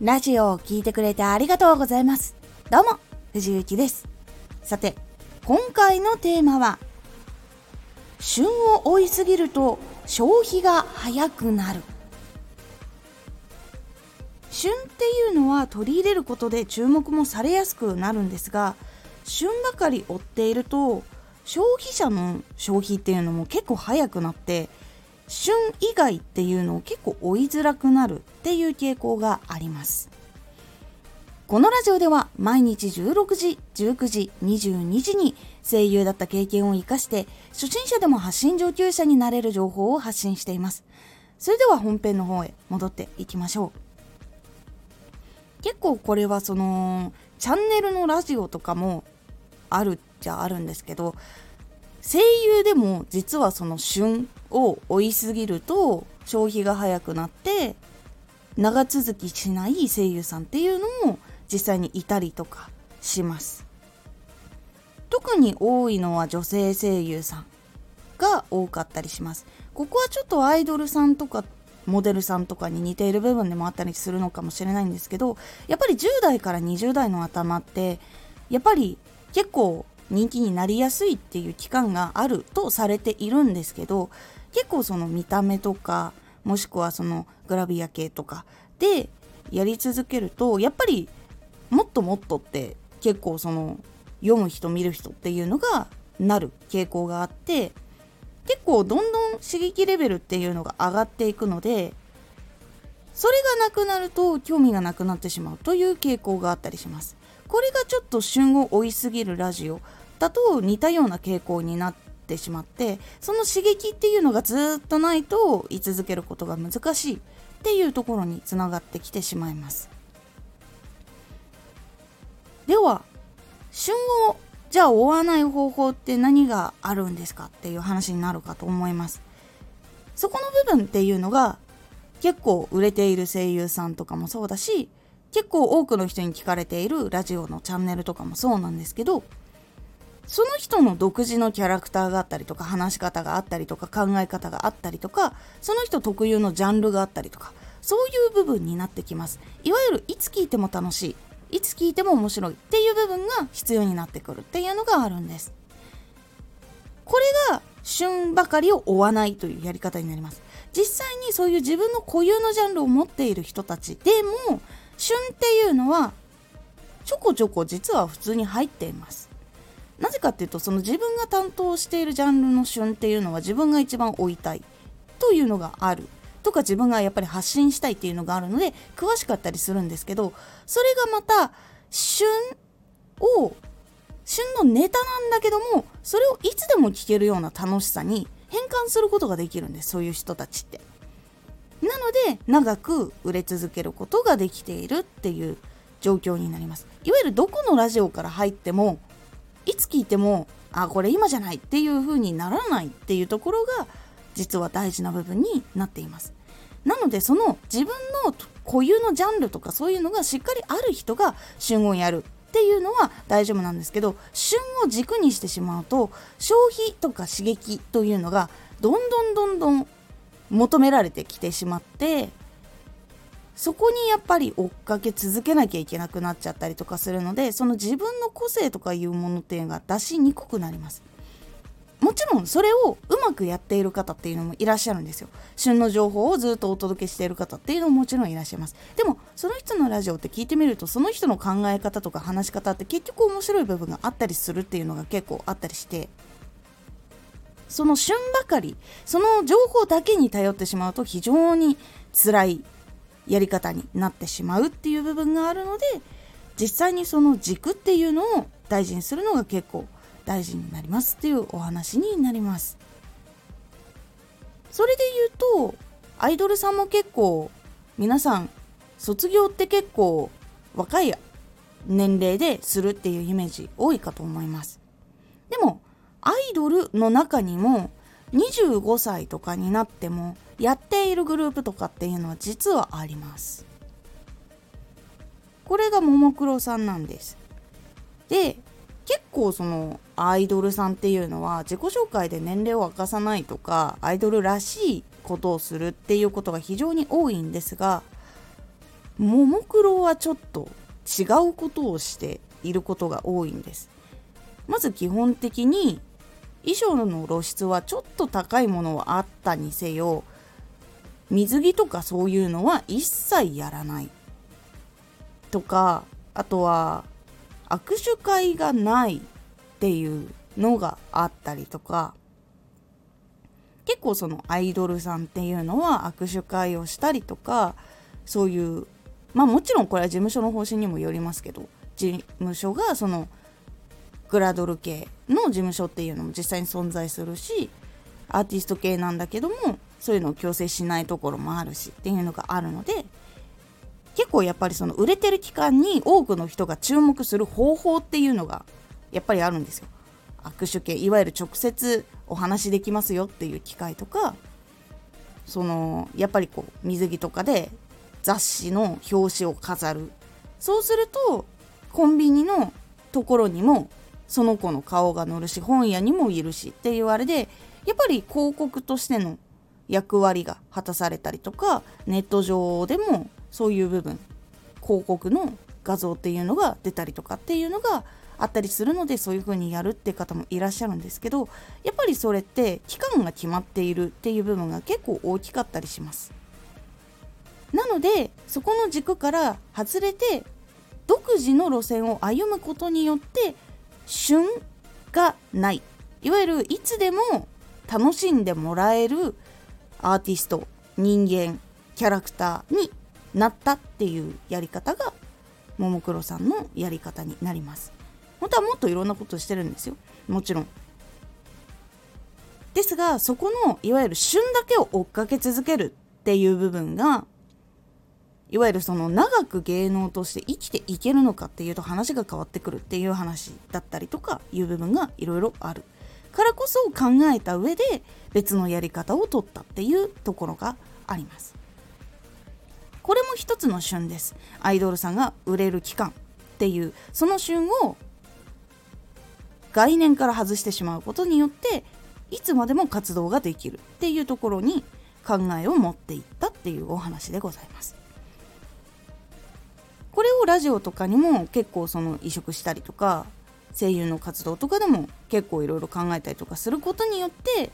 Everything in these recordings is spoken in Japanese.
ラジオを聴いてくれてありがとうございます。どうも、藤幸です。さて、今回のテーマは、旬を追いすぎると消費が早くなる。旬っていうのは取り入れることで注目もされやすくなるんですが、旬ばかり追っていると、消費者の消費っていうのも結構早くなって、旬以外っていうのを結構追いづらくなるっていう傾向があります。このラジオでは毎日16時19時22時に声優だった経験を生かして初心者でも発信上級者になれる情報を発信しています。それでは本編の方へ戻っていきましょう。結構これはそのチャンネルのラジオとかもあるっちゃあるんですけど声優でも実はその旬を追いすぎると消費が早くなって長続きしない声優さんっていうのも実際にいたりとかします。特に多いのは女性声優さんが多かったりします。ここはちょっとアイドルさんとかモデルさんとかに似ている部分でもあったりするのかもしれないんですけどやっぱり10代から20代の頭ってやっぱり結構人気になりやすいっていう期間があるとされているんですけど結構その見た目とかもしくはそのグラビア系とかでやり続けるとやっぱりもっともっとって結構その読む人見る人っていうのがなる傾向があって結構どんどん刺激レベルっていうのが上がっていくのでそれがなくなると興味がなくなってしまうという傾向があったりします。これがちょっと旬を追いすぎるラジオ。だと似たような傾向になってしまってその刺激っていうのがずっとないと居続けることが難しいっていうところにつながってきてしまいます。では旬をじゃあ追わない方法って何があるんですかっていう話になるかと思います。そこの部分っていうのが結構売れている声優さんとかもそうだし結構多くの人に聞かれているラジオのチャンネルとかもそうなんですけどその人の独自のキャラクターがあったりとか話し方があったりとか考え方があったりとかその人特有のジャンルがあったりとかそういう部分になってきます。いわゆるいつ聞いても楽しいいつ聞いても面白いっていう部分が必要になってくるっていうのがあるんです。これが旬ばかりを追わないというやり方になります。実際にそういう自分の固有のジャンルを持っている人たちでも旬っていうのはちょこちょこ実は普通に入っています。なぜかっていうとその自分が担当しているジャンルの旬っていうのは自分が一番追いたいというのがある。とか自分がやっぱり発信したいっていうのがあるので詳しかったりするんですけどそれがまた旬を旬のネタなんだけどもそれをいつでも聞けるような楽しさに変換することができるんですそういう人たちって。なので長く売れ続けることができているっていう状況になります。いわゆるどこのラジオから入ってもいつ聞いてもあこれ今じゃないっていう風にならないっていうところが実は大事な部分になっています。なのでその自分の固有のジャンルとかそういうのがしっかりある人が旬をやるっていうのは大丈夫なんですけど旬を軸にしてしまうと消費とか刺激というのがどんどんどんどん求められてきてしまってそこにやっぱり追っかけ続けなきゃいけなくなっちゃったりとかするのでその自分の個性とかいうものっていうのが出しにくくなります。もちろんそれをうまくやっている方っていうのもいらっしゃるんですよ。旬の情報をずっとお届けしている方っていうのももちろんいらっしゃいます。でもその人のラジオって聞いてみるとその人の考え方とか話し方って結局面白い部分があったりするっていうのが結構あったりしてその旬ばかりその情報だけに頼ってしまうと非常に辛いやり方になってしまうっていう部分があるので実際にその軸っていうのを大事にするのが結構大事になりますっていうお話になります。それで言うとアイドルさんも結構皆さん卒業って結構若い年齢でするっていうイメージ多いかと思います。でもアイドルの中にも25歳とかになってもやっているグループとかっていうのは実はあります。これがももクロさんなんです。で結構そのアイドルさんっていうのは自己紹介で年齢を明かさないとかアイドルらしいことをするっていうことが非常に多いんですがももクロはちょっと違うことをしていることが多いんです。まず基本的に衣装の露出はちょっと高いものはあったにせよ水着とかそういうのは一切やらない。とかあとは握手会がないっていうのがあったりとか結構そのアイドルさんっていうのは握手会をしたりとかそういうまあもちろんこれは事務所の方針にもよりますけど事務所がそのグラドル系の事務所っていうのも実際に存在するしアーティスト系なんだけどもそういうのを強制しないところもあるしっていうのがあるので結構やっぱりその売れてる期間に多くの人が注目する方法っていうのがやっぱりあるんですよ。握手系いわゆる直接お話できますよっていう機会とかそのやっぱりこう水着とかで雑誌の表紙を飾るそうするとコンビニのところにもその子の顔が載るし本屋にもいるしっていうあれでやっぱり広告としての役割が果たされたりとかネット上でもそういう部分広告の画像っていうのが出たりとかっていうのがあったりするのでそういう風にやるって方もいらっしゃるんですけどやっぱりそれって期間が決まっているっていう部分が結構大きかったりします。なのでそこの軸から外れて独自の路線を歩むことによって旬がない。いわゆるいつでも楽しんでもらえるアーティスト人間キャラクターになったっていうやり方がももクロさんのやり方になります。本当はもっといろんなことしてるんですよ。もちろん。ですがそこのいわゆる旬だけを追っかけ続けるっていう部分がいわゆるその長く芸能として生きていけるのかっていうと話が変わってくるっていう話だったりとかいう部分がいろいろあるからこそ考えた上で別のやり方を取ったっていうところがあります。これも一つの旬です。アイドルさんが売れる期間っていうその旬を概念から外してしまうことによっていつまでも活動ができるっていうところに考えを持っていったっていうお話でございます。これをラジオとかにも結構その移植したりとか声優の活動とかでも結構いろいろ考えたりとかすることによって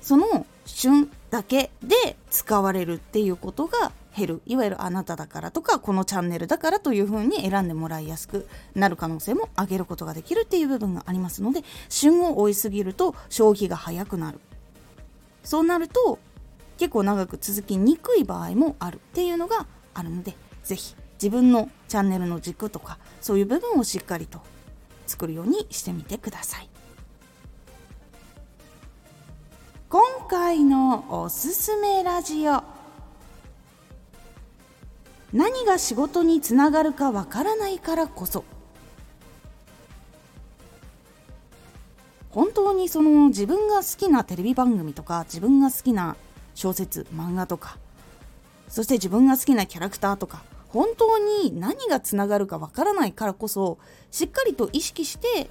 その旬だけで使われるっていうことが減る。いわゆるあなただからとかこのチャンネルだからというふうに選んでもらいやすくなる可能性も上げることができるっていう部分がありますので旬を追いすぎると消費が早くなる。そうなると結構長く続きにくい場合もあるっていうのがあるので是非自分のチャンネルの軸とかそういう部分をしっかりと作るようにしてみてください。今回のおすすめラジオ。何が仕事につながるかわからないからこそ。本当にその自分が好きなテレビ番組とか自分が好きな小説漫画とかそして自分が好きなキャラクターとか本当に何がつながるかわからないからこそしっかりと意識して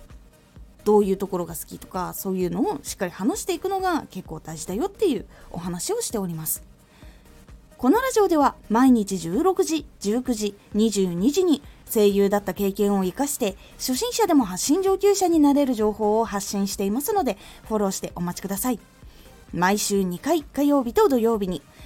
どういうところが好きとかそういうのをしっかり話していくのが結構大事だよっていうお話をしております。このラジオでは毎日16時19時22時に声優だった経験を生かして初心者でも発信上級者になれる情報を発信していますのでフォローしてお待ちください。毎週2回火曜日と土曜日に